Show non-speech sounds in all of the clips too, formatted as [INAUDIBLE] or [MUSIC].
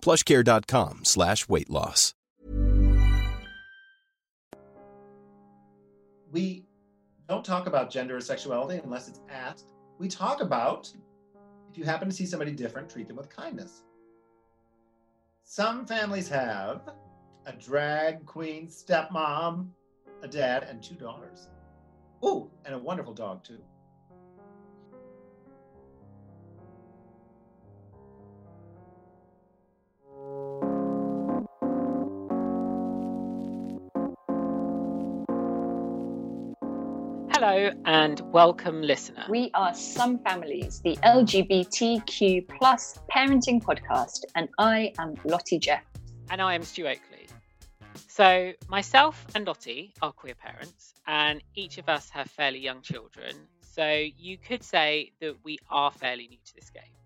plushcare.com slash weight loss. We don't talk about gender or sexuality unless it's asked. We talk about if you happen to see somebody different, treat them with kindness. Some families have a drag queen stepmom, a dad, and two daughters. Oh, and a wonderful dog, too. Hello and welcome, listener. We are Some Families, the LGBTQ plus parenting podcast, and I am Lottie Jeff. And I am Stu Oakley. So, myself and Lottie are queer parents, and each of us have fairly young children. So, you could say that we are fairly new to this game.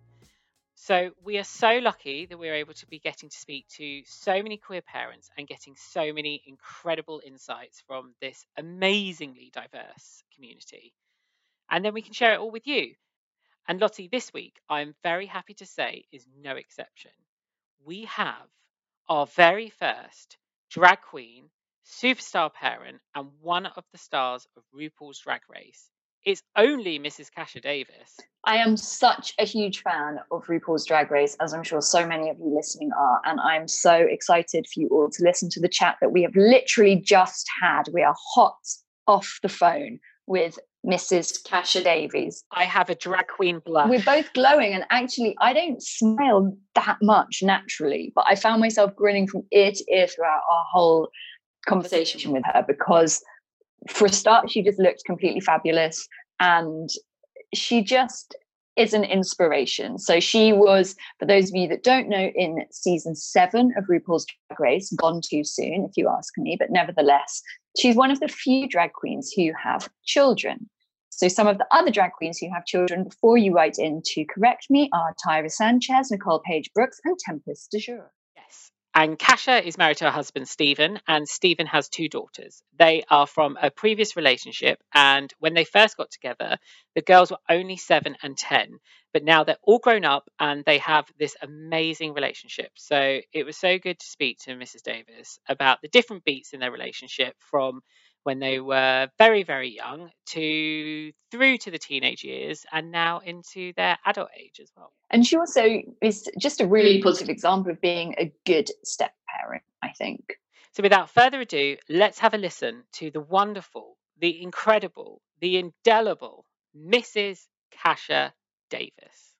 So, we are so lucky that we're able to be getting to speak to so many queer parents and getting so many incredible insights from this amazingly diverse community. And then we can share it all with you. And Lottie, this week, I'm very happy to say, is no exception. We have our very first drag queen, superstar parent, and one of the stars of RuPaul's Drag Race. It's only Mrs. Kasha Davis. I am such a huge fan of RuPaul's Drag Race, as I'm sure so many of you listening are. And I'm so excited for you all to listen to the chat that we have literally just had. We are hot off the phone with Mrs. Kasha Davis. I have a drag queen blush. We're both glowing, and actually, I don't smile that much naturally, but I found myself grinning from ear to ear throughout our whole conversation with her because, for a start, she just looked completely fabulous, and she just is an inspiration. So she was, for those of you that don't know, in season seven of RuPaul's Drag Race, gone too soon, if you ask me, but nevertheless, she's one of the few drag queens who have children. So some of the other drag queens who have children before you write in to correct me are Tyra Sanchez, Nicole Paige Brooks, and Tempest DuJour. Yes. And Kasha is married to her husband, Stephen, and Stephen has two daughters. They are from a previous relationship. And when they first got together, the girls were only seven and 10. But now they're all grown up and they have this amazing relationship. So it was so good to speak to Mrs. Davis about the different beats in their relationship from when they were very, very young to through to the teenage years and now into their adult age as well. And she also is just a really positive example of being a good step parent, I think. So without further ado, let's have a listen to the wonderful, the incredible, the indelible Mrs. Kasha Davis.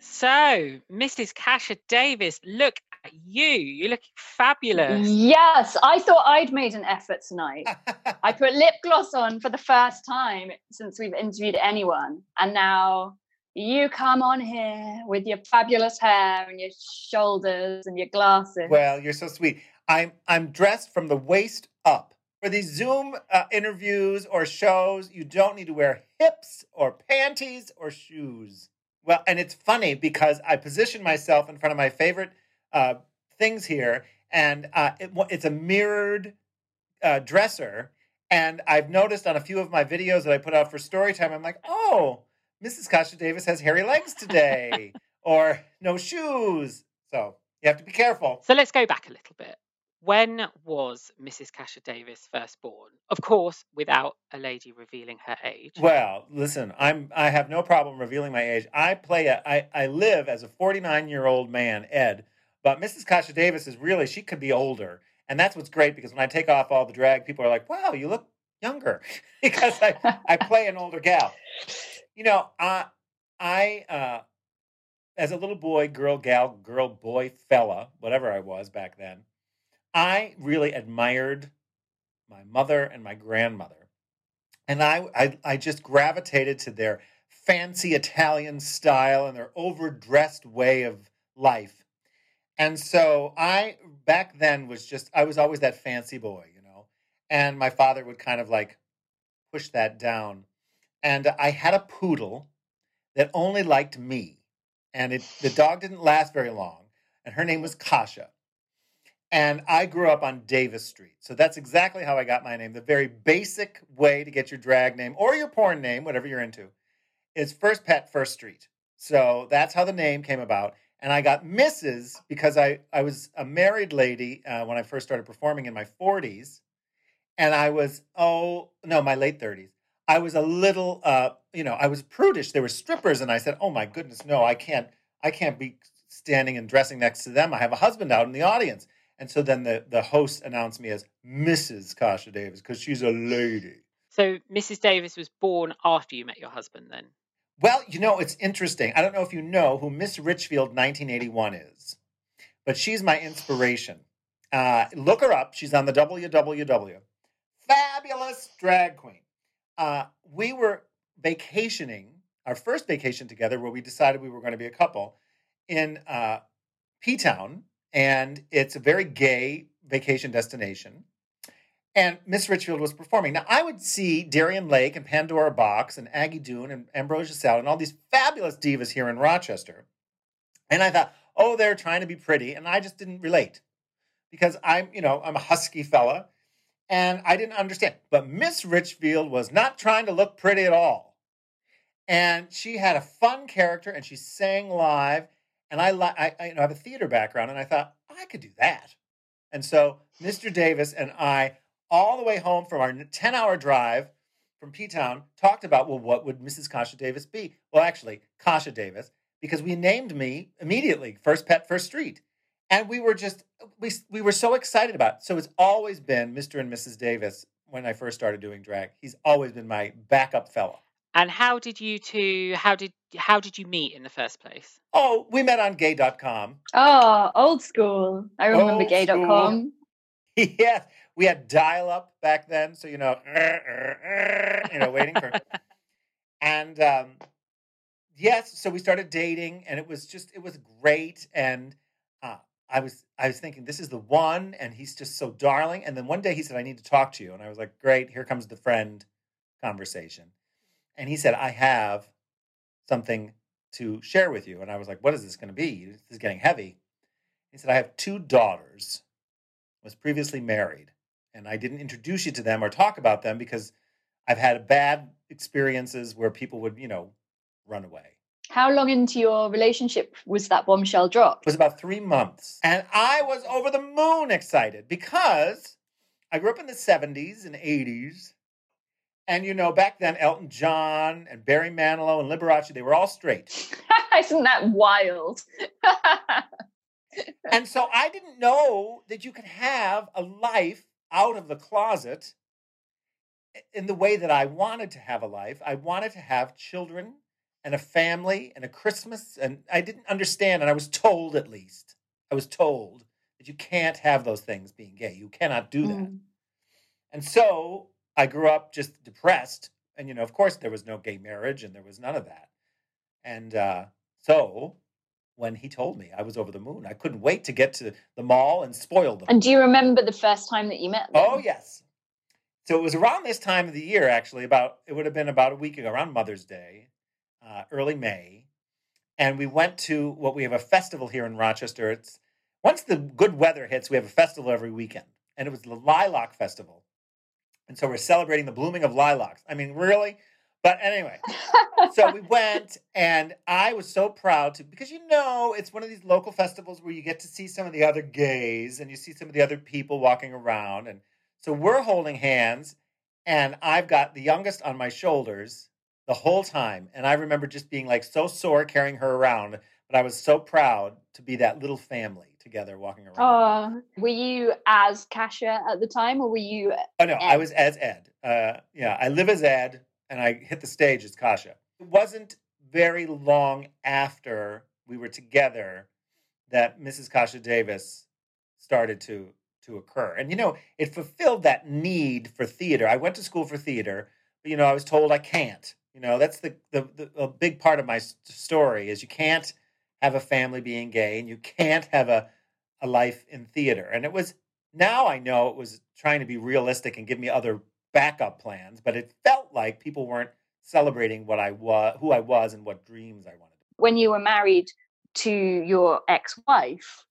So, Mrs. Kasha Davis, look at you. You're looking fabulous. Yes, I thought I'd made an effort tonight. [LAUGHS] I put lip gloss on for the first time since we've interviewed anyone. And now you come on here with your fabulous hair and your shoulders and your glasses. Well, you're so sweet. I'm I'm dressed from the waist up. For these Zoom uh, interviews or shows, you don't need to wear hips or panties or shoes. Well, and it's funny because I position myself in front of my favorite uh, things here, and uh, it, it's a mirrored uh, dresser. And I've noticed on a few of my videos that I put out for story time, I'm like, oh, Mrs. Kasha Davis has hairy legs today, [LAUGHS] or no shoes. So you have to be careful. So let's go back a little bit. When was Mrs. Kasha Davis first born? Of course, without a lady revealing her age. Well, listen, I'm I have no problem revealing my age. I play a I, I live as a 49 year old man, Ed, But Mrs. Kasha Davis is really, she could be older. And that's what's great because when I take off all the drag, people are like, wow, you look younger [LAUGHS] because I, I play an older gal. You know, I, I, uh, as a little boy, girl, gal, girl, boy, fella, whatever I was back then, I really admired my mother and my grandmother. And I, I, I just gravitated to their fancy Italian style and their overdressed way of life. And so I, back then, was just, I was always that fancy boy, you know. And my father would kind of like push that down. And I had a poodle that only liked me. And it, the dog didn't last very long. And her name was Kasha. And I grew up on Davis Street. So that's exactly how I got my name. The very basic way to get your drag name or your porn name, whatever you're into, is first pet, first street. So that's how the name came about. And I got Mrs. because I, I was a married lady uh, when I first started performing in my 40s. And I was, oh, no, my late 30s. I was a little, uh, you know, I was prudish. There were strippers. And I said, oh my goodness, no, I can't, I can't be standing and dressing next to them. I have a husband out in the audience. And so then the, the host announced me as Mrs. Kasha Davis because she's a lady. So Mrs. Davis was born after you met your husband then? Well, you know, it's interesting. I don't know if you know who Miss Richfield 1981 is, but she's my inspiration. Uh, look her up. She's on the WWW. Fabulous drag queen. Uh, we were vacationing, our first vacation together, where we decided we were going to be a couple in uh, P Town, and it's a very gay vacation destination. And Miss Richfield was performing. Now, I would see Darienne Lake and Pandora Boxx and Aggie Doon and Ambrosia Sal and all these fabulous divas here in Rochester. And I thought, oh, they're trying to be pretty. And I just didn't relate because I'm, you know, I'm a husky fella and I didn't understand. But Miss Richfield was not trying to look pretty at all. And she had a fun character and she sang live and I, I, I have a theater background, and I thought I could do that. And so Mr. Davis and I, all the way home from our 10 hour drive from P Town, talked about, well, what would Mrs. Kasha Davis be? Well, actually, Kasha Davis, because we named me immediately first pet, first street. And we were just, we, we were so excited about it. So it's always been Mr. and Mrs. Davis when I first started doing drag. He's always been my backup fellow. And how did you two how did how did you meet in the first place? Oh, we met on gay.com. Oh, old school. I remember old gay.com. [LAUGHS] yes. We had dial up back then, so you know, you know, waiting for [LAUGHS] and um yes, so we started dating and it was just it was great and uh I was I was thinking this is the one and he's just so darling and then one day he said I need to talk to you and I was like great here comes the friend conversation and he said, I have something to share with you. And I was like, What is this going to be? This is getting heavy. He said, I have two daughters, was previously married, and I didn't introduce you to them or talk about them because I've had bad experiences where people would, you know, run away. How long into your relationship was that bombshell dropped? It was about three months. And I was over the moon excited because I grew up in the 70s and 80s and you know, back then, Elton John and Barry Manilow and Liberace, they were all straight. [LAUGHS] Isn't that wild? [LAUGHS] and so I didn't know that you could have a life out of the closet in the way that I wanted to have a life. I wanted to have children and a family and a Christmas. And I didn't understand, and I was told at least, I was told that you can't have those things being gay. You cannot do that. Mm. And so I grew up just depressed. And, you know, of course, there was no gay marriage and there was none of that. And uh, so when he told me, I was over the moon. I couldn't wait to get to the mall and spoil them. And do you remember the first time that you met them? Oh, yes. So it was around this time of the year, actually, about, it would have been about a week ago, around Mother's Day, uh, early May. And we went to what we have a festival here in Rochester. It's once the good weather hits, we have a festival every weekend. And it was the Lilac Festival. And so we're celebrating the blooming of lilacs. I mean, really? But anyway, so we went, and I was so proud to because you know it's one of these local festivals where you get to see some of the other gays and you see some of the other people walking around, and so we're holding hands, and I've got the youngest on my shoulders the whole time, and I remember just being like so sore carrying her around, but I was so proud to be that little family together walking around. Oh, were you as Kasha at the time, or were you? Oh no, I was as Ed. Uh, yeah, I live as Ed, and I hit the stage as Kasha. It wasn't very long after we were together that Mrs. Kasha Davis started to to occur, and you know, it fulfilled that need for theater. I went to school for theater, but you know, I was told I can't. You know, that's the the, the a big part of my story is you can't have a family being gay, and you can't have a a life in theater. And it was now I know it was trying to be realistic and give me other backup plans, but it felt like people weren't celebrating what I was, who I was, and what dreams I wanted. When you were married to your ex-wife,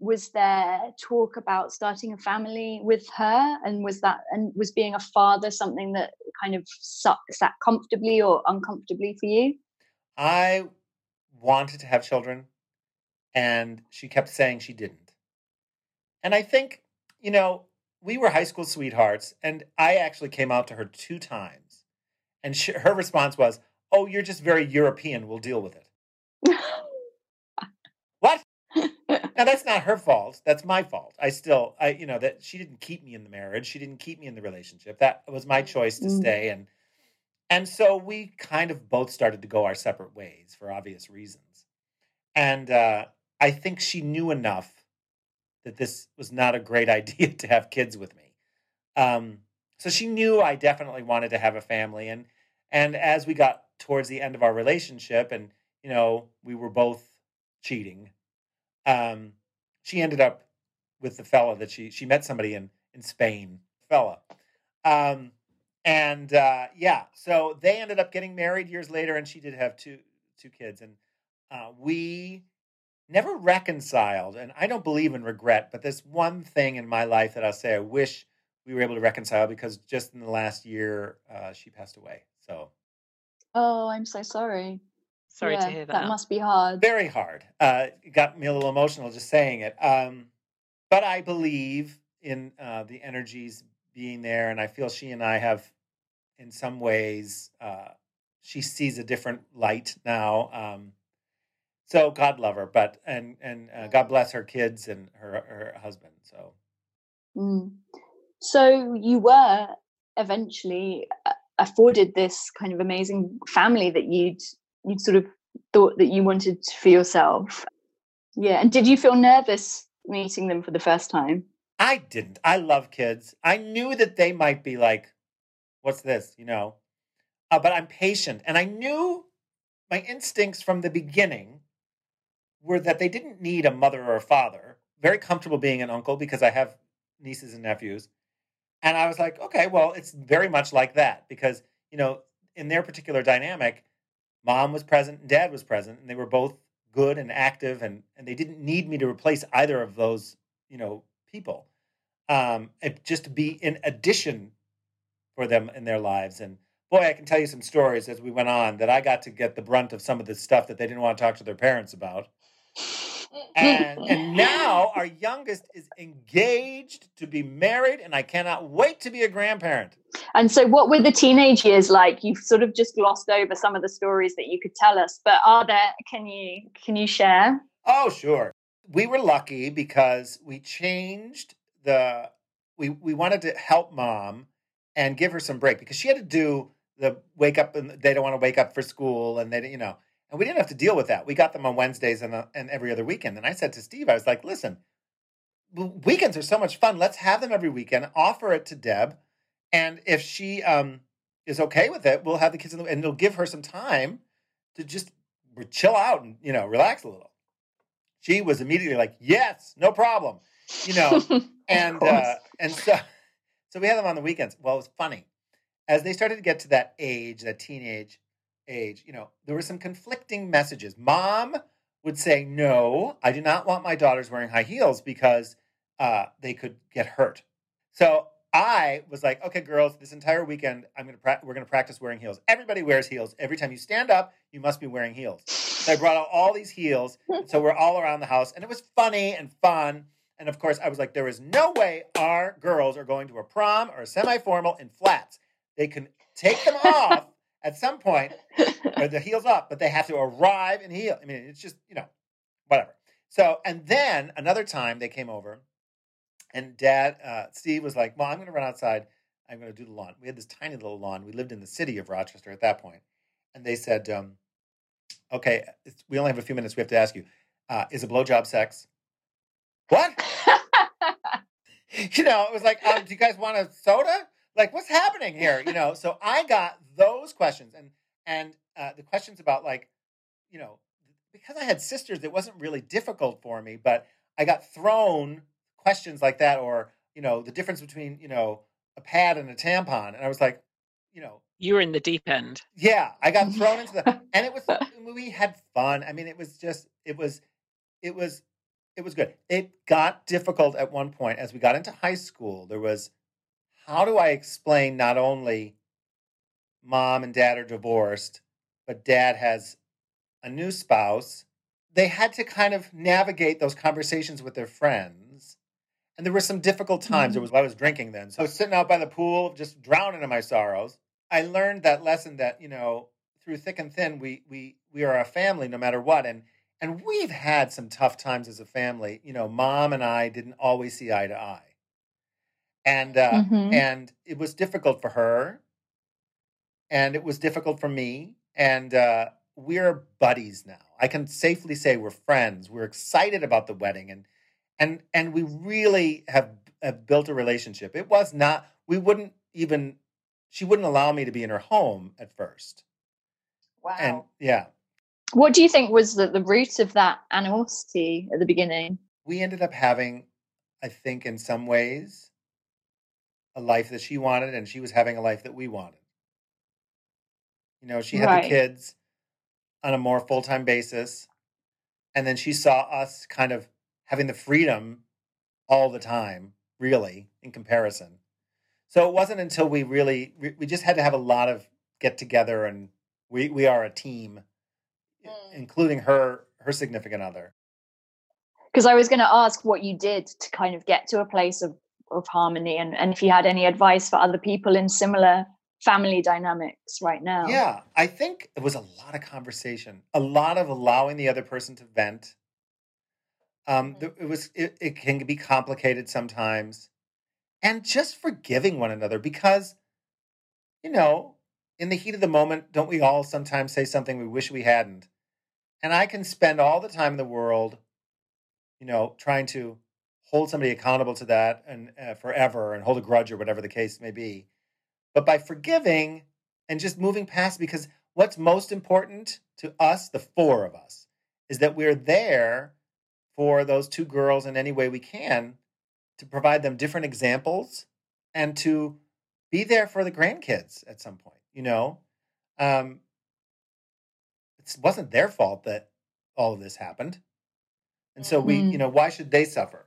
was there talk about starting a family with her? And was that and was being a father something that kind of sat, sat comfortably or uncomfortably for you? I wanted to have children, and she kept saying she didn't. And I think, you know, we were high school sweethearts, and I actually came out to her two times. And she, her response was, Oh, you're just very European. We'll deal with it. What? [LAUGHS] Now that's not her fault. That's my fault. I still, I, you know, that she didn't keep me in the marriage. She didn't keep me in the relationship. That was my choice to Mm. stay, and and so we kind of both started to go our separate ways for obvious reasons. And uh, I think she knew enough that this was not a great [LAUGHS] idea to have kids with me. Um, so she knew I definitely wanted to have a family, and and as we got towards the end of our relationship, and you know, we were both cheating um, she ended up with the fella that she she met somebody in in Spain, fella, um, and uh, yeah, so they ended up getting married years later, and she did have two two kids, and uh, we never reconciled. And I don't believe in regret, but there's one thing in my life that I'll say I wish we were able to reconcile because just in the last year uh, she passed away. So oh, I'm so sorry. Sorry Yeah, to hear that. That must be hard. very hard. Uh, it got me a little emotional just saying it. Um, but I believe in uh, the energies being there, and I feel she and I have, in some ways, uh, she sees a different light now. Um, so God love her, but and and uh, God bless her kids and her her husband. So Mm. So you were eventually uh, afforded this kind of amazing family that you'd you'd sort of thought that you wanted for yourself. Yeah, and did you feel nervous meeting them for the first time? I didn't. I love kids. I knew that they might be like, "What's this?" You know, uh, but I'm patient, and I knew my instincts from the beginning were that they didn't need a mother or a father. Very comfortable being an uncle because I have nieces and nephews, and I was like, okay, well, it's very much like that because you know, in their particular dynamic, mom was present and dad was present, and they were both good and active, and and they didn't need me to replace either of those, you know, people. Um, it just to be in addition for them in their lives. And boy, I can tell you some stories as we went on that I got to get the brunt of some of the stuff that they didn't want to talk to their parents about. And and [LAUGHS] now our youngest is engaged to be married, and I cannot wait to be a grandparent. And so, what were the teenage years like? You've sort of just glossed over some of the stories that you could tell us, but are there? Can you can you share? Oh, sure. We were lucky because we changed the we we wanted to help mom and give her some break because she had to do the wake up and they don't want to wake up for school and they you know and we didn't have to deal with that. We got them on Wednesdays and uh, and every other weekend. And I said to Steve, I was like, "Listen, weekends are so much fun. Let's have them every weekend. Offer it to Deb, and if she um is okay with it, we'll have the kids in the, and it'll give her some time to just chill out and you know relax a little." She was immediately like, "Yes, no problem," you know [LAUGHS] and uh, and so [LAUGHS] so we had them on the weekends. Well, it was funny as they started to get to that age, that teenage age. You know, there were some conflicting messages. Mom would say, "No, I do not want my daughters wearing high heels because uh, they could get hurt." So I was like, "Okay, girls, this entire weekend, I'm gonna pra- we're gonna practice wearing heels. Everybody wears heels. Every time you stand up, you must be wearing heels." So I brought out all these heels. so we're all around the house, and it was funny and fun. And of course, I was like, there is no way our girls are going to a prom or a semi formal in flats. They can take them off at some point, [LAUGHS] or the heels up, but they have to arrive and heel. I mean, it's just, you know, whatever. So, and then another time they came over, and Dad, uh, Steve was like, "Well, I'm going to run outside. I'm going to do the lawn." We had this tiny little lawn. We lived in the city of Rochester at that point, and they said, um, "Okay, we only have a few minutes. We have to ask you: uh, Is a blowjob sex?" What? [LAUGHS] [LAUGHS] you know, it was like, um, "Do you guys want a soda?" Like, what's happening here? You know. So I got those questions, and and uh, the questions about like, you know, because I had sisters, it wasn't really difficult for me, but I got thrown questions like that, or you know, the difference between you know a pad and a tampon, and I was like, you know, you were in the deep end. Yeah, I got [LAUGHS] thrown into the, and it was [LAUGHS] we had fun. I mean, it was just it was it was it was good. It got difficult at one point as we got into high school. There was how do I explain not only mom and dad are divorced, but dad has a new spouse, they had to kind of navigate those conversations with their friends. And there were some difficult times. Mm-hmm. It was I was drinking then. So I was sitting out by the pool, just drowning in my sorrows. I learned that lesson that, you know, through thick and thin, we we we are a family no matter what. And and we've had some tough times as a family. You know, mom and I didn't always see eye to eye. And uh, mm-hmm. and it was difficult for her. And it was difficult for me. And uh, we're buddies now. I can safely say we're friends. We're excited about the wedding and and and we really have, have built a relationship. It was not we wouldn't even she wouldn't allow me to be in her home at first. Wow. And yeah. What do you think was the, the root of that animosity at the beginning? We ended up having, I think, in some ways, a life that she wanted, and she was having a life that we wanted. You know, she had right. the kids on a more full time basis. And then she saw us kind of having the freedom all the time, really, in comparison. So it wasn't until we really, we just had to have a lot of get together and we, we are a team, mm. including her, her significant other. Because I was going to ask what you did to kind of get to a place of, of harmony and, and if you had any advice for other people in similar family dynamics right now. Yeah, I think it was a lot of conversation, a lot of allowing the other person to vent. Um, mm-hmm. it was it, it can be complicated sometimes, and just forgiving one another because, you know, in the heat of the moment, don't we all sometimes say something we wish we hadn't? And I can spend all the time in the world, you know, trying to hold somebody accountable to that and uh, forever and hold a grudge or whatever the case may be but by forgiving and just moving past because what's most important to us, the four of us, is that we're there for those two girls in any way we can to provide them different examples and to be there for the grandkids at some point, you know? Um, it wasn't their fault that all of this happened. And so we, mm-hmm. you know, why should they suffer?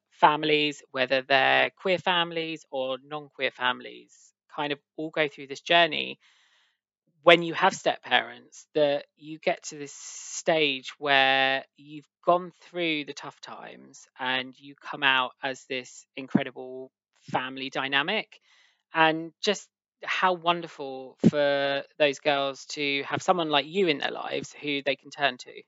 families, whether they're queer families or non queer families, kind of all go through this journey. When you have step parents that you get to this stage where you've gone through the tough times and you come out as this incredible family dynamic. And just how wonderful for those girls to have someone like you in their lives who they can turn to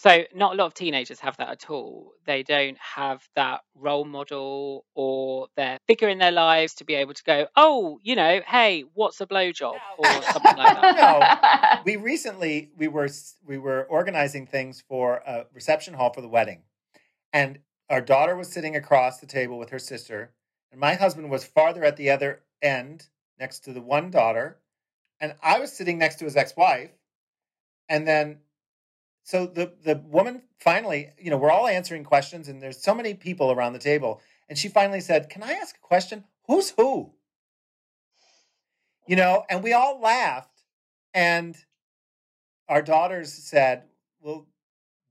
so not a lot of teenagers have that at all. They don't have that role model or their figure in their lives to be able to go, oh, you know, hey, what's a blowjob or something like that. no, [LAUGHS] we recently we were we were organizing things for a reception hall for the wedding, and our daughter was sitting across the table with her sister, and my husband was farther at the other end next to the one daughter, and I was sitting next to his ex-wife, and then so the the woman finally, you know, we're all answering questions, and there's so many people around the table, and she finally said, "Can I ask a question? Who's who?" You know, and we all laughed, and our daughters said, "Well,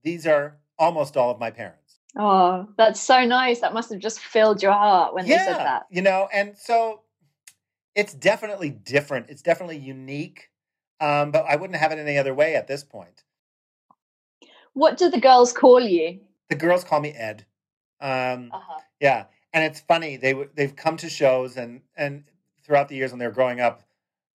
these are almost all of my parents." Oh, that's so nice. That must have just filled your heart when yeah, they said that. You know, and so it's definitely different. It's definitely unique. Um, but I wouldn't have it any other way at this point. What do the girls call you? The girls call me Ed. Um, uh-huh. Yeah, and it's funny they they've come to shows and and throughout the years when they were growing up,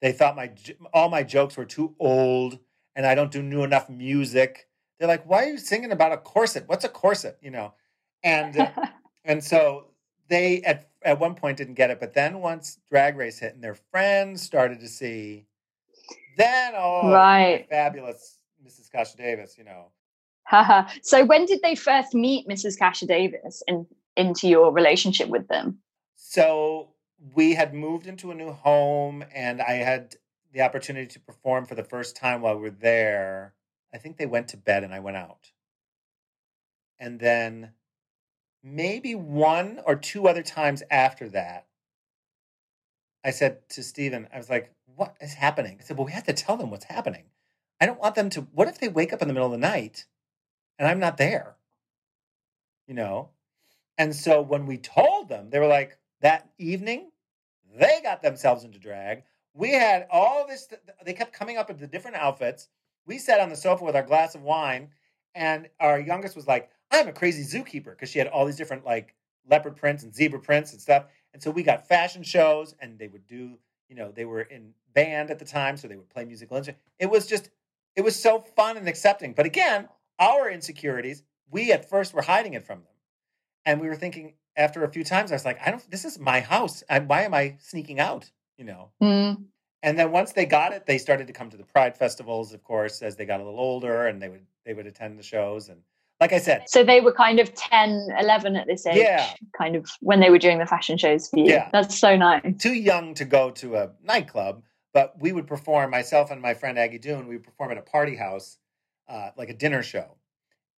they thought my all my jokes were too old and I don't do new enough music. They're like, "Why are you singing about a corset? What's a corset?" You know, and uh, [LAUGHS] and so they at at one point didn't get it, but then once Drag Race hit and their friends started to see, then oh, right, fabulous Mrs. Kasha Davis, you know, [LAUGHS] so when did they first meet Mrs. Kasha Davis and into your relationship with them? So we had moved into a new home and I had the opportunity to perform for the first time while we were there. I think they went to bed and I went out. And then maybe one or two other times after that, I said to Stephen, I was like, what is happening? I said, well, we have to tell them what's happening. I don't want them to, what if they wake up in the middle of the night and I'm not there. You know? And so when we told them, they were like, that evening, they got themselves into drag. We had all this, they kept coming up with the different outfits. We sat on the sofa with our glass of wine, and our youngest was like, I'm a crazy zookeeper because she had all these different like leopard prints and zebra prints and stuff. And so we got fashion shows, and they would do, you know, they were in band at the time, so they would play musical instruments. It was just, it was so fun and accepting. But again, our insecurities, we at first were hiding it from them. And we were thinking after a few times, I was like, I don't, this is my house. I, why am I sneaking out? You know? Mm. And then once they got it, they started to come to the pride festivals, of course, as they got a little older and they would, they would attend the shows. And like I said. So they were kind of 10, 11 at this age. Yeah. Kind of when they were doing the fashion shows for you. Yeah. That's so nice. Too young to go to a nightclub, but we would perform, myself and my friend Aggie Doon, we would perform at a party house uh, like a dinner show.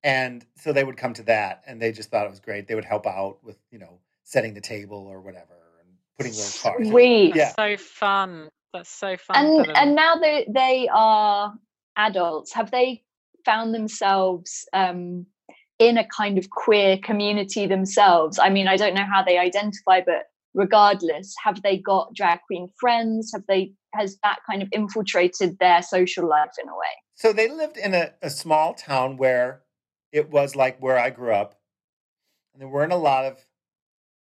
And so they would come to that and they just thought it was great. They would help out with, you know, setting the table or whatever and putting little cards. Sweet. Yeah. so fun. That's so fun. And and now they they are adults. Have they found themselves um, in a kind of queer community themselves? I mean, I don't know how they identify, but regardless, have they got drag queen friends? Have they has that kind of infiltrated their social life in a way? So they lived in a, a small town where it was like where I grew up. And there weren't a lot of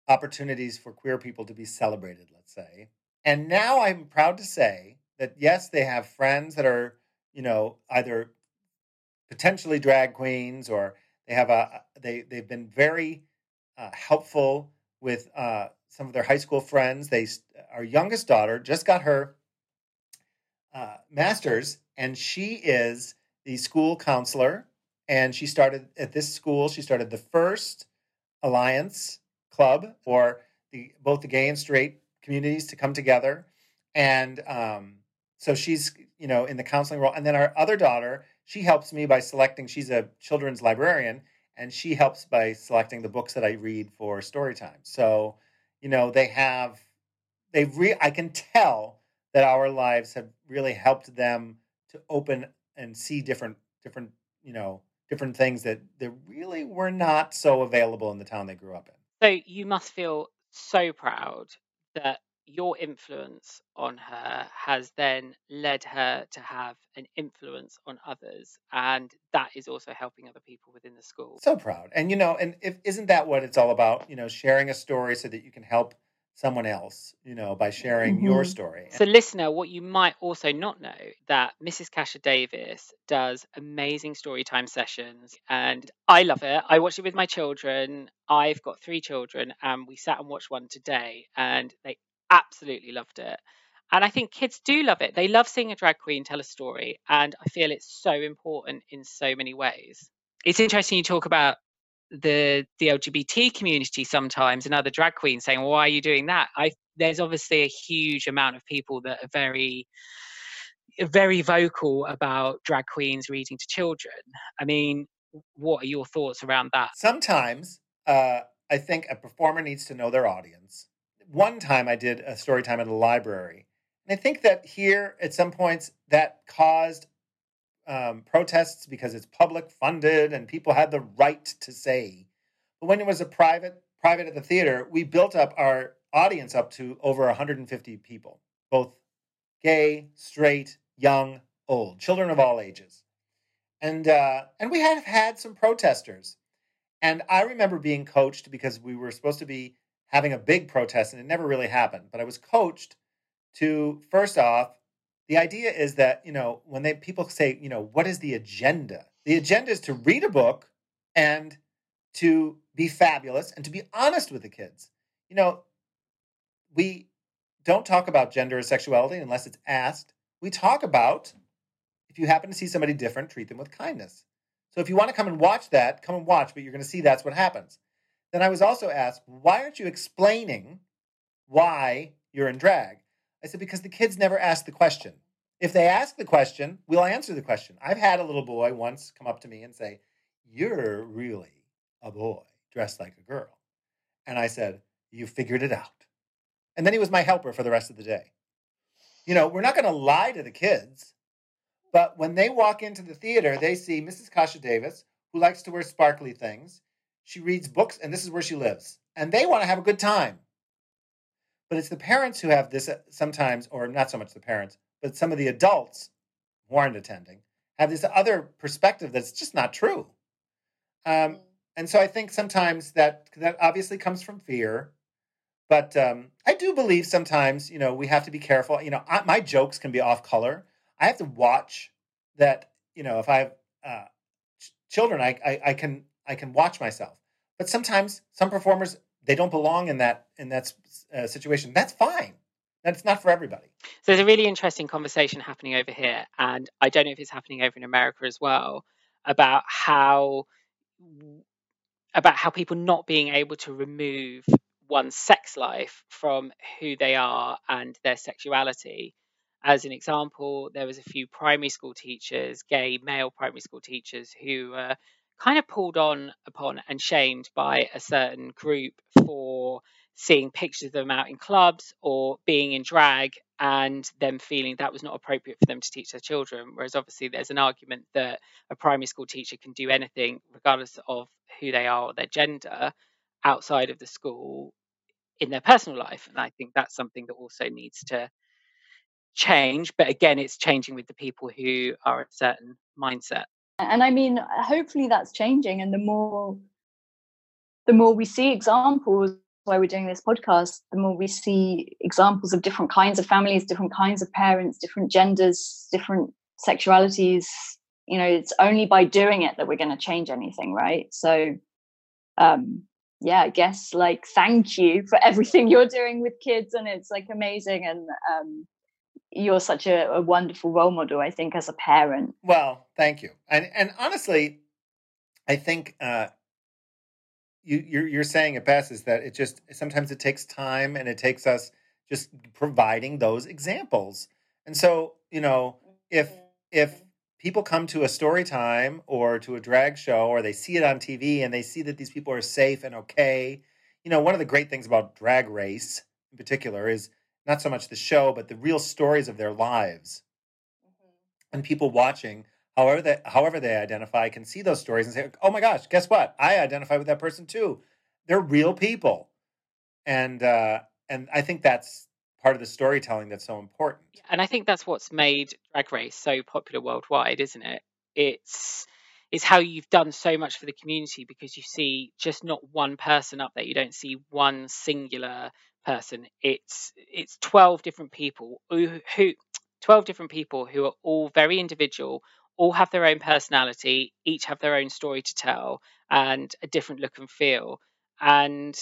opportunities for queer people to be celebrated, let's say. And now I'm proud to say that yes, they have friends that are, you know, either potentially drag queens or they have a they they've been very uh, helpful with uh, some of their high school friends. They our youngest daughter just got her uh, master's, and she is the school counselor. And she started at this school. She started the first alliance club for the both the gay and straight communities to come together. And um, so she's you know in the counseling role. And then our other daughter, she helps me by selecting. She's a children's librarian, and she helps by selecting the books that I read for story time. So you know they have they re I can tell that our lives have really helped them to open and see different different you know different things that that really were not so available in the town they grew up in So you must feel so proud that your influence on her has then led her to have an influence on others and that is also helping other people within the school So proud. And you know, and if isn't that what it's all about? You know, sharing a story so that you can help someone else, you know, by sharing your Mhm. story. so listener what you might also not know that mrs kasha davis does amazing story time sessions and i love it i watch it with my children i've got three children and we sat and watched one today and they absolutely loved it and i think kids do love it they love seeing a drag queen tell a story and i feel it's so important in so many ways it's interesting you talk about the the LGBT community sometimes and other drag queens saying, "Why are you doing that?" I there's obviously a huge amount of people that are very very vocal about drag queens reading to children. I mean, what are your thoughts around that? Sometimes uh, I think a performer needs to know their audience. One time I did a story time at a library. And I think that here at some points that caused um, protests because it's public funded and people had the right to say. But when it was a private private at the theater, we built up our audience up to over 150 people, both gay, straight, young, old, children of all ages. And uh, and we have had some protesters. And I remember being coached because we were supposed to be having a big protest and it never really happened. But I was coached to first off, the idea is that, you know, when they people say, you know, what is the agenda? The agenda is to read a book and to be fabulous and to be honest with the kids. You know, we don't talk about gender or sexuality unless it's asked. We talk about if you happen to see somebody different, treat them with kindness. So if you want to come and watch that, come and watch, but you're going to see that's what happens. Then I was also asked, why aren't you explaining why you're in drag? I said, because the kids never ask the question. If they ask the question, we'll answer the question. I've had a little boy once come up to me and say, You're really a boy dressed like a girl. And I said, You figured it out. And then he was my helper for the rest of the day. You know, we're not going to lie to the kids, but when they walk into the theater, they see Mrs. Kasha Davis, who likes to wear sparkly things. She reads books, and this is where she lives. And they want to have a good time. But it's the parents who have this uh, sometimes, or not so much the parents, but some of the adults who aren't attending have this other perspective that's just not true. Um, and so I think sometimes that that obviously comes from fear, but um, I do believe sometimes you know we have to be careful. You know, I, my jokes can be off color. I have to watch that. You know, if I have uh, ch- children, I, I I can I can watch myself. But sometimes some performers they don't belong in that in that uh, situation. That's fine. That's not for everybody. So there's a really interesting conversation happening over here, and I don't know if it's happening over in America as well about how about how people not being able to remove one's sex life from who they are and their sexuality. As an example, there was a few primary school teachers, gay male primary school teachers, who were kind of pulled on upon and shamed by a certain group for seeing pictures of them out in clubs or being in drag and them feeling that was not appropriate for them to teach their children. Whereas obviously there's an argument that a primary school teacher can do anything, regardless of who they are or their gender, outside of the school in their personal life. And I think that's something that also needs to change. But again, it's changing with the people who are a certain mindset. and i mean hopefully that's changing and the more the more we see examples why we're doing this podcast the more we see examples of different kinds of families different kinds of parents different genders different sexualities. You know it's only by doing it that we're going to change anything right? So um yeah i guess like thank you for everything you're doing with kids and it's like amazing and um you're such a, a wonderful role model i think as a parent. Well, thank you. And and honestly, I think uh, you you're, you're saying it best is that it just sometimes it takes time and it takes us just providing those examples. And so you know if if people come to a story time or to a drag show or they see it on TV and they see that these people are safe and okay, you know one of the great things about Drag Race in particular is not so much the show but the real stories of their lives mm-hmm. and people watching however they however they identify can see those stories and say oh my gosh guess what i identify with that person too they're real people, and uh, and I think that's part of the storytelling that's so important. And I think that's what's made Drag Race so popular worldwide, isn't it? It's it's how you've done so much for the community because you see just not one person up there. You don't see one singular person. It's it's twelve different people who, who twelve different people who are all very individual, all have their own personality, each have their own story to tell and a different look and feel. And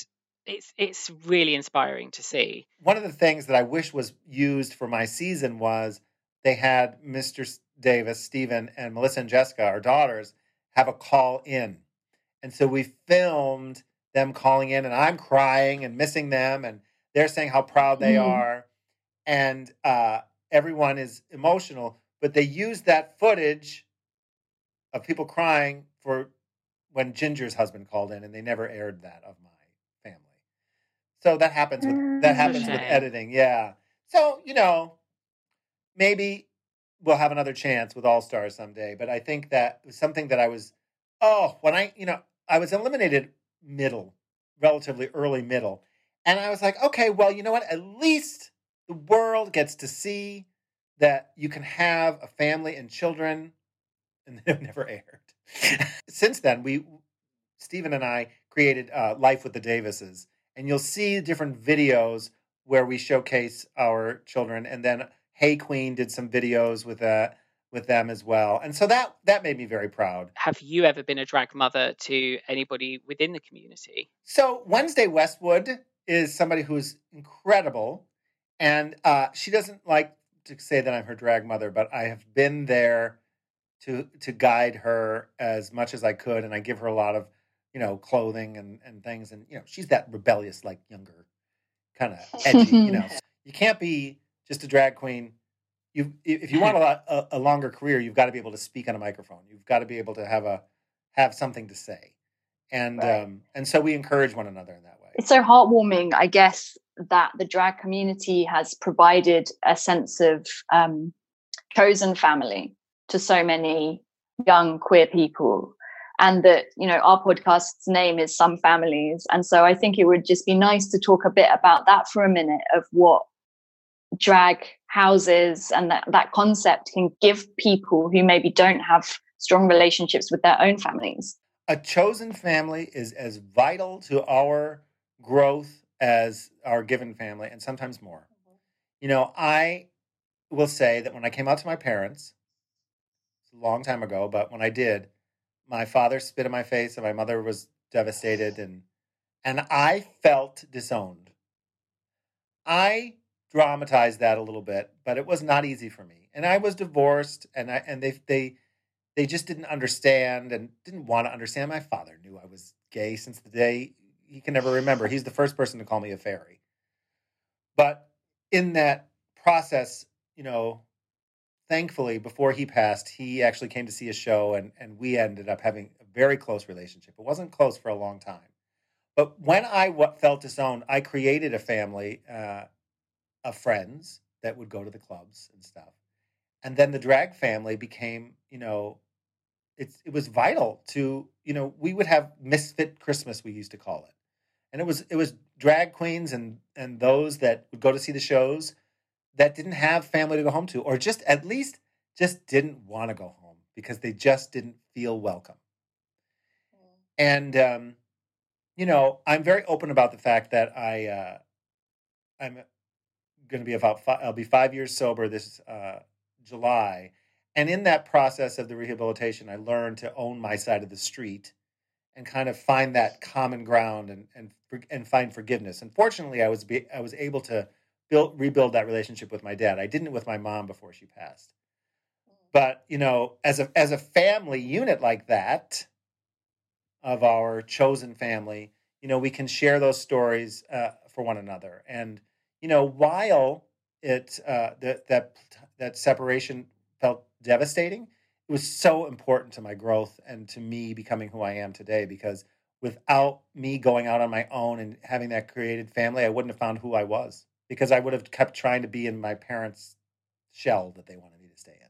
it's it's really inspiring to see. One of the things that I wish was used for my season was they had Mr. Davis, Stephen, and Melissa and Jessica, our daughters, have a call in. And so we filmed them calling in, and I'm crying and missing them, and they're saying how proud they mm. are. And uh, everyone is emotional, but they used that footage of people crying for when Ginger's husband called in, and they never aired that of my family. So that happens with that mm, happens with editing, yeah. So you know, maybe we'll have another chance with All Stars someday. But I think that was something that I was, oh, when I, you know, I was eliminated middle, relatively early middle. And I was like, okay, well, you know what? At least the world gets to see that you can have a family and children. And it [LAUGHS] never aired. Since then, we, Stephen and I created uh, Life with the Davises. And you'll see different videos where we showcase our children. And then Hey Qween did some videos with that with them as well. And so that that made me very proud. Have you ever been a drag mother to anybody within the community? So Wednesday Westwood is somebody who's incredible. And uh, she doesn't like to say that I'm her drag mother, but I have been there to to guide her as much as I could, and I give her a lot of you know clothing and and things, and you know she's that rebellious like younger kind of edgy, you [LAUGHS] know. You can't be just a drag queen. You, if you want a, [LAUGHS] a, a longer career, you've got to be able to speak on a microphone. You've got to be able to have a have something to say, and right. um, and so we encourage one another in that way. It's so heartwarming, I guess, that the drag community has provided a sense of um, chosen family to so many young queer people and that you know our podcast's name is some families and so i think it would just be nice to talk a bit about that for a minute of what drag houses and that, that concept can give people who maybe don't have strong relationships with their own families. A chosen family is as vital to our growth as our given family, and sometimes more. Mm-hmm. You know, I will say that when I came out to my parents, it's a long time ago, but when I did, my father spit in my face and my mother was devastated and and I felt disowned. I dramatized that a little bit, but it was not easy for me. And I was divorced, and I and they they they just didn't understand and didn't want to understand. My father knew I was gay since the day he can never remember. He's the first person to call me a fairy. But in that process, you know, thankfully, before he passed, he actually came to see a show, and and we ended up having a very close relationship. It wasn't close for a long time. But when I felt disowned, I created a family uh, of friends that would go to the clubs and stuff. And then the drag family became, you know, it's it was vital to, you know, we would have misfit Christmas we used to call it. And it was it was drag queens and and those that would go to see the shows that didn't have family to go home to or just at least just didn't want to go home because they just didn't feel welcome. Mm. And um you know, I'm very open about the fact that I uh I'm going to be about five, I'll be five years sober this uh, July, and in that process of the rehabilitation, I learned to own my side of the street and kind of find that common ground and and and find forgiveness. And fortunately, I was be, I was able to build rebuild that relationship with my dad. I didn't with my mom before she passed. But you know, as a as a family unit like that of our chosen family, you know, we can share those stories uh, for one another and you know, while it uh, that that that separation felt devastating, was so important to my growth and to me becoming who I am today. Because without me going out on my own and having that created family, I wouldn't have found who I was. Because I would have kept trying to be in my parents' shell that they wanted me to stay in.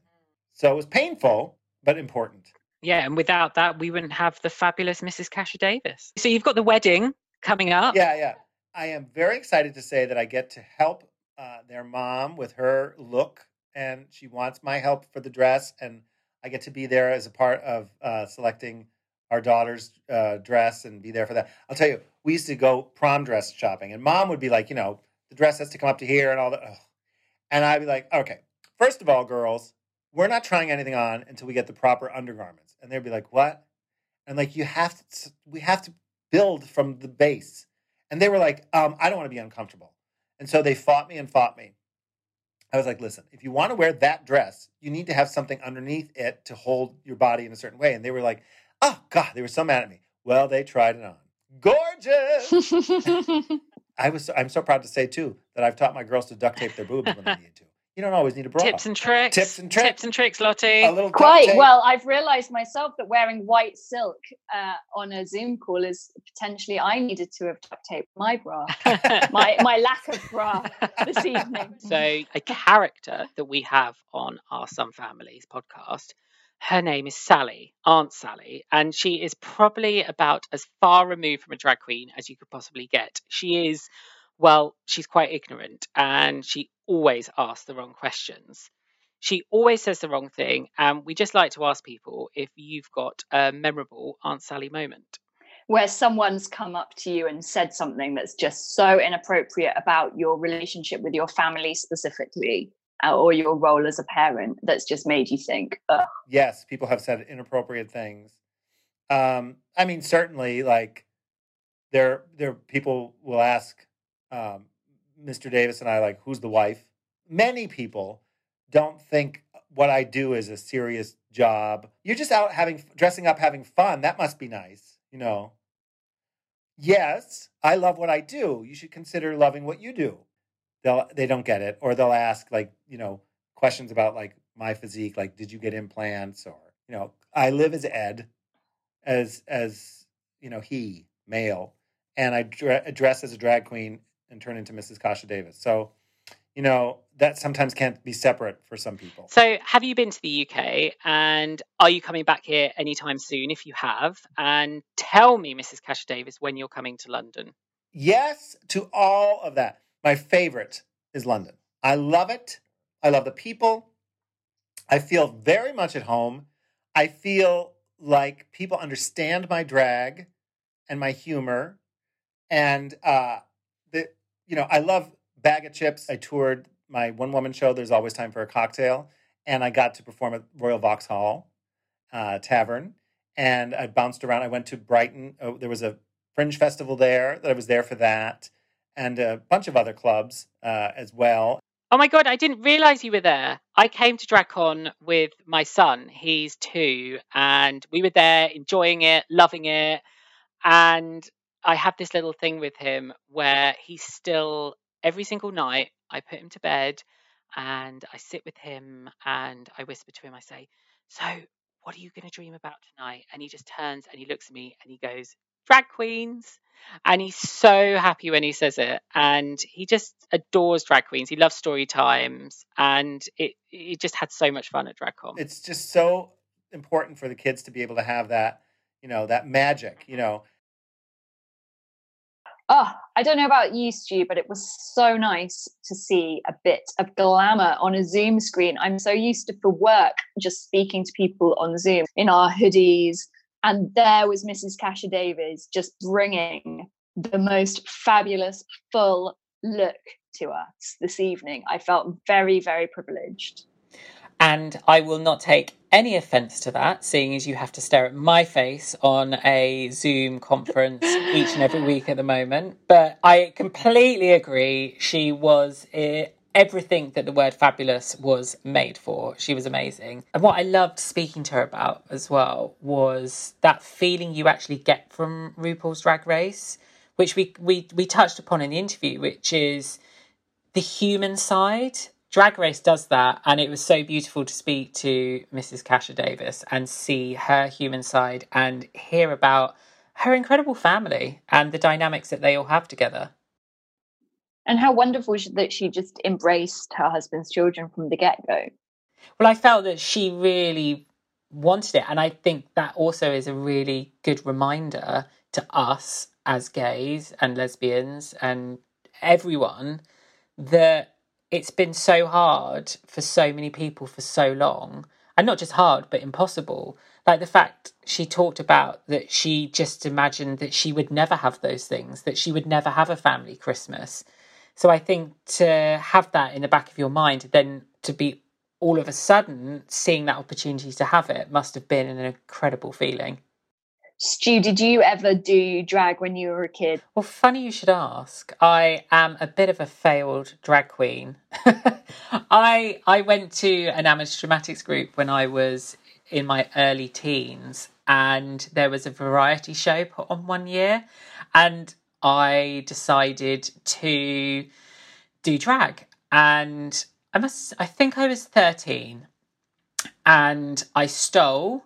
So it was painful, but important. Yeah, and without that, we wouldn't have the fabulous Mrs. Kasha Davis. So you've got the wedding coming up. Yeah, yeah. I am very excited to say that I get to help uh, their mom with her look, and she wants my help for the dress, and I get to be there as a part of uh, selecting our daughter's uh, dress and be there for that. I'll tell you, we used to go prom dress shopping, and mom would be like, you know, the dress has to come up to here and all that. Ugh. And I'd be like, okay, first of all, girls, we're not trying anything on until we get the proper undergarments. And they'd be like, what? And like, you have to, we have to build from the base. And they were like, um, I don't want to be uncomfortable. And so they fought me and fought me. I was like, listen, if you want to wear that dress, you need to have something underneath it to hold your body in a certain way. And they were like, oh, God, they were so mad at me. Well, they tried it on. Gorgeous. [LAUGHS] [LAUGHS] I was, I'm so proud to say, too, that I've taught my girls to duct tape their boobs when they need to. You don't always need a bra. Tips and tricks. Tips and tricks. Tips and tricks, Lottie. A little duct Quite tape. well. I've realised myself that wearing white silk uh, on a Zoom call is potentially I needed to have duct taped my bra, [LAUGHS] my my lack of bra this evening. So, a character that we have on our Some Families podcast, her name is Sally, Aunt Sally, and she is probably about as far removed from a drag queen as you could possibly get. She is, well, she's quite ignorant and she always asks the wrong questions. She always says the wrong thing, and we just like to ask people if you've got a memorable Aunt Sally moment. where someone's come up to you and said something that's just so inappropriate about your relationship with your family specifically uh, or your role as a parent that's just made you think Ugh. yes, people have said inappropriate things. Um, I mean, certainly, like there, there people will ask um, Mr. Davis and I, like, who's the wife? Many people don't think what I do is a serious job. You're just out having dressing up, having fun. That must be nice, you know. Yes, I love what I do. You should consider loving what you do. They'll they don't get it, or they'll ask like you know questions about like my physique, like did you get implants, or you know I live as Ed, as as you know he male, and I dress as a drag queen and turn into Mrs. Kasha Davis. So you know that sometimes can't be separate for some people. So, have you been to the UK and are you coming back here anytime soon if you have? And tell me, Mrs. Kasha Davis, when you're coming to London. Yes to all of that. My favorite is London. I love it. I love the people. I feel very much at home. I feel like people understand my drag and my humor. And uh you know, I love bag of chips. I toured my one woman show, There's Always Time for a Cocktail, and I got to perform at Royal Vauxhall uh, Tavern. And I bounced around. I went to Brighton. Oh, there was a fringe festival there that I was there for that, and a bunch of other clubs uh, as well. Oh my God, I didn't realize you were there. I came to DragCon with my son. He's two, and we were there enjoying it, loving it. And I have this little thing with him where he's still, every single night, I put him to bed and I sit with him and I whisper to him, I say, So, what are you going to dream about tonight? And he just turns and he looks at me and he goes, Drag queens. And he's so happy when he says it. And he just adores drag queens. He loves story times. And it, it just had so much fun at DragCon. It's just so important for the kids to be able to have that, you know, that magic, you know. Oh i don't know about you stu but it was so nice to see a bit of glamour on a zoom screen. I'm so used to for work just speaking to people on zoom in our hoodies. And there was mrs kasha davis just bringing the most fabulous full look to us this evening. I felt very very privileged And I will not take any offence to that, seeing as you have to stare at my face on a Zoom conference each and every week at the moment. But I completely agree. She was eh, everything that the word fabulous was made for. She was amazing. And what I loved speaking to her about as well was that feeling you actually get from RuPaul's Drag Race, which we, we, we touched upon in the interview, which is the human side. Drag Race does that, and it was so beautiful to speak to Mrs. Kasha Davis and see her human side and hear about her incredible family and the dynamics that they all have together. and how wonderful that she just embraced her husband's children from the get-go Well, I felt that she really wanted it, and I think that also is a really good reminder to us as gays and lesbians and everyone that it's been so hard for so many people for so long and not just hard but impossible. Like the fact she talked about that she just imagined that she would never have those things that she would never have a family christmas. So i think to have that in the back of your mind then to be all of a sudden seeing that opportunity to have it must have been an incredible feeling Stu, did you ever do drag when you were a kid? Well, funny you should ask. I am a bit of a failed drag queen. [LAUGHS] I I went to an amateur dramatics group when I was in my early teens, and there was a variety show put on one year, and I decided to do drag, and I must I think I was thirteen, and I stole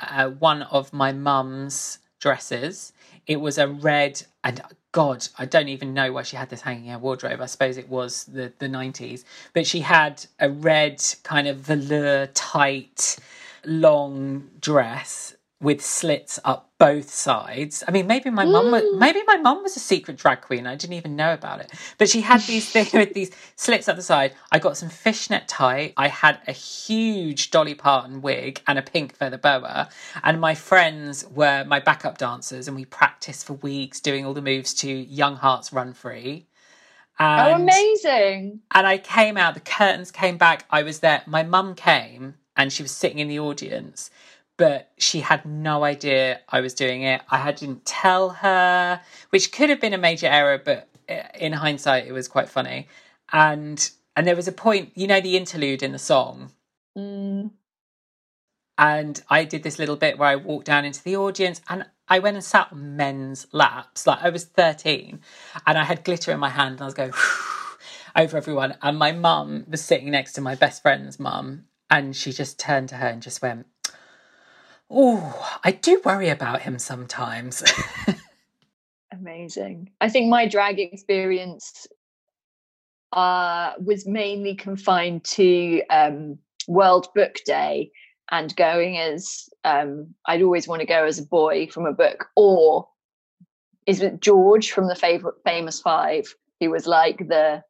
uh, one of my mum's dresses. It was a red, and God, I don't even know why she had this hanging in her wardrobe. I suppose it was the, the 90s. But she had a red, kind of velour tight, long dress with slits up both sides. I mean, maybe my mum was mm. maybe my mum was a secret drag queen. I didn't even know about it. But she had these things [LAUGHS] with these slits up the side. I got some fishnet tie. I had a huge Dolly Parton wig and a pink feather boa. And my friends were my backup dancers, and we practiced for weeks doing all the moves to Young Hearts Run Free. Oh, and, oh, amazing! And I came out. The curtains came back. I was there. My mum came, and she was sitting in the audience but she had no idea I was doing it. I didn't tell her, which could have been a major error, but uh, in hindsight, it was quite funny. And and there was a point, you know, the interlude in the song. Mm. And I did this little bit where I walked down into the audience and I went and sat on men's laps. Like I was 13 and I had glitter in my hand and I was going [SIGHS] over everyone. And my mum was sitting next to my best friend's mum and she just turned to her and just went, Oh, I do worry about him sometimes. [LAUGHS] Amazing. I think my drag experience uh, was mainly confined to um, World Book Day and going as um, I'd always want to go as a boy from a book, or is it George from the favorite Famous Five, who was like the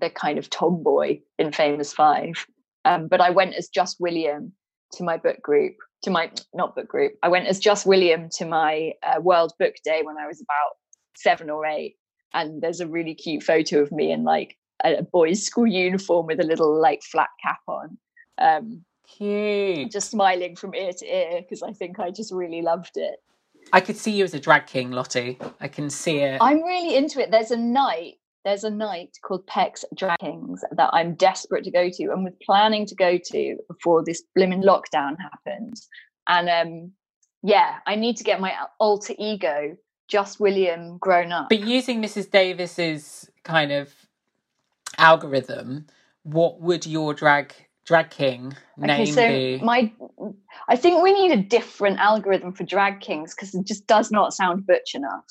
the kind of tomboy in Famous Five. Um, but I went as just William to my book group to my not book group. I went as just William to my uh, World Book Day when I was about seven or eight, and there's a really cute photo of me in like a boys' school uniform with a little like flat cap on. Um, cute. Just smiling from ear to ear because I think I just really loved it. I could see you as a drag king, Lottie. I can see it. I'm really into it. There's a night there's a night called Pecs Drag Kings that I'm desperate to go to and was planning to go to before this blimmin' lockdown happened. And um, yeah, I need to get my alter ego, just William, grown up. But using Mrs. Davis's kind of algorithm, what would your drag drag king name okay, so be? My, I think we need a different algorithm for drag kings because it just does not sound butch enough.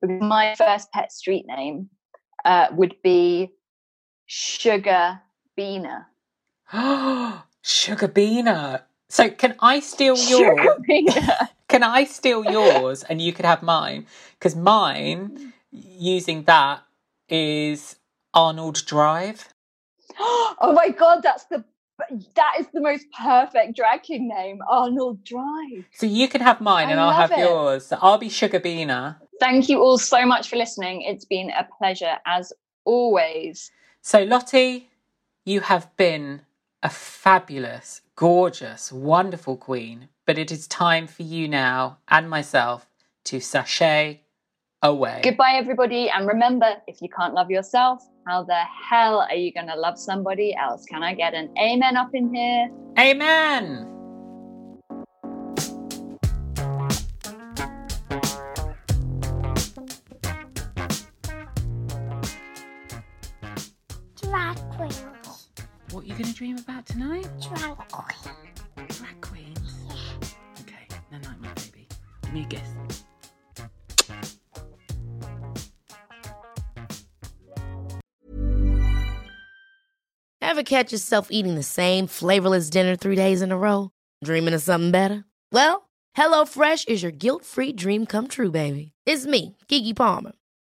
Because my first pet street name uh, would be Sugar Beaner. [GASPS] Sugar Beaner. So can I steal [LAUGHS] yours? [LAUGHS] can I steal yours and you could have mine? Because mine, using that, is Arnold Drive. [GASPS] oh my god, that's the that is the most perfect drag king name, Arnold Drive. So you can have mine I and I'll have it. yours. So I'll be Sugar Beaner. Thank you all so much for listening. It's been a pleasure as always. So, Lottie, you have been a fabulous, gorgeous, wonderful queen, but it is time for you now and myself to sashay away. Goodbye, everybody. And remember, if you can't love yourself, how the hell are you going to love somebody else? Can I get an amen up in here? Amen. Dream about tonight? Drag queens. Drag queens? Yeah. Okay, night night, my baby. Give me a kiss. Ever catch yourself eating the same flavorless dinner three days in a row? Dreaming of something better? Well, HelloFresh is your guilt-free dream come true, baby. It's me, Keke Palmer.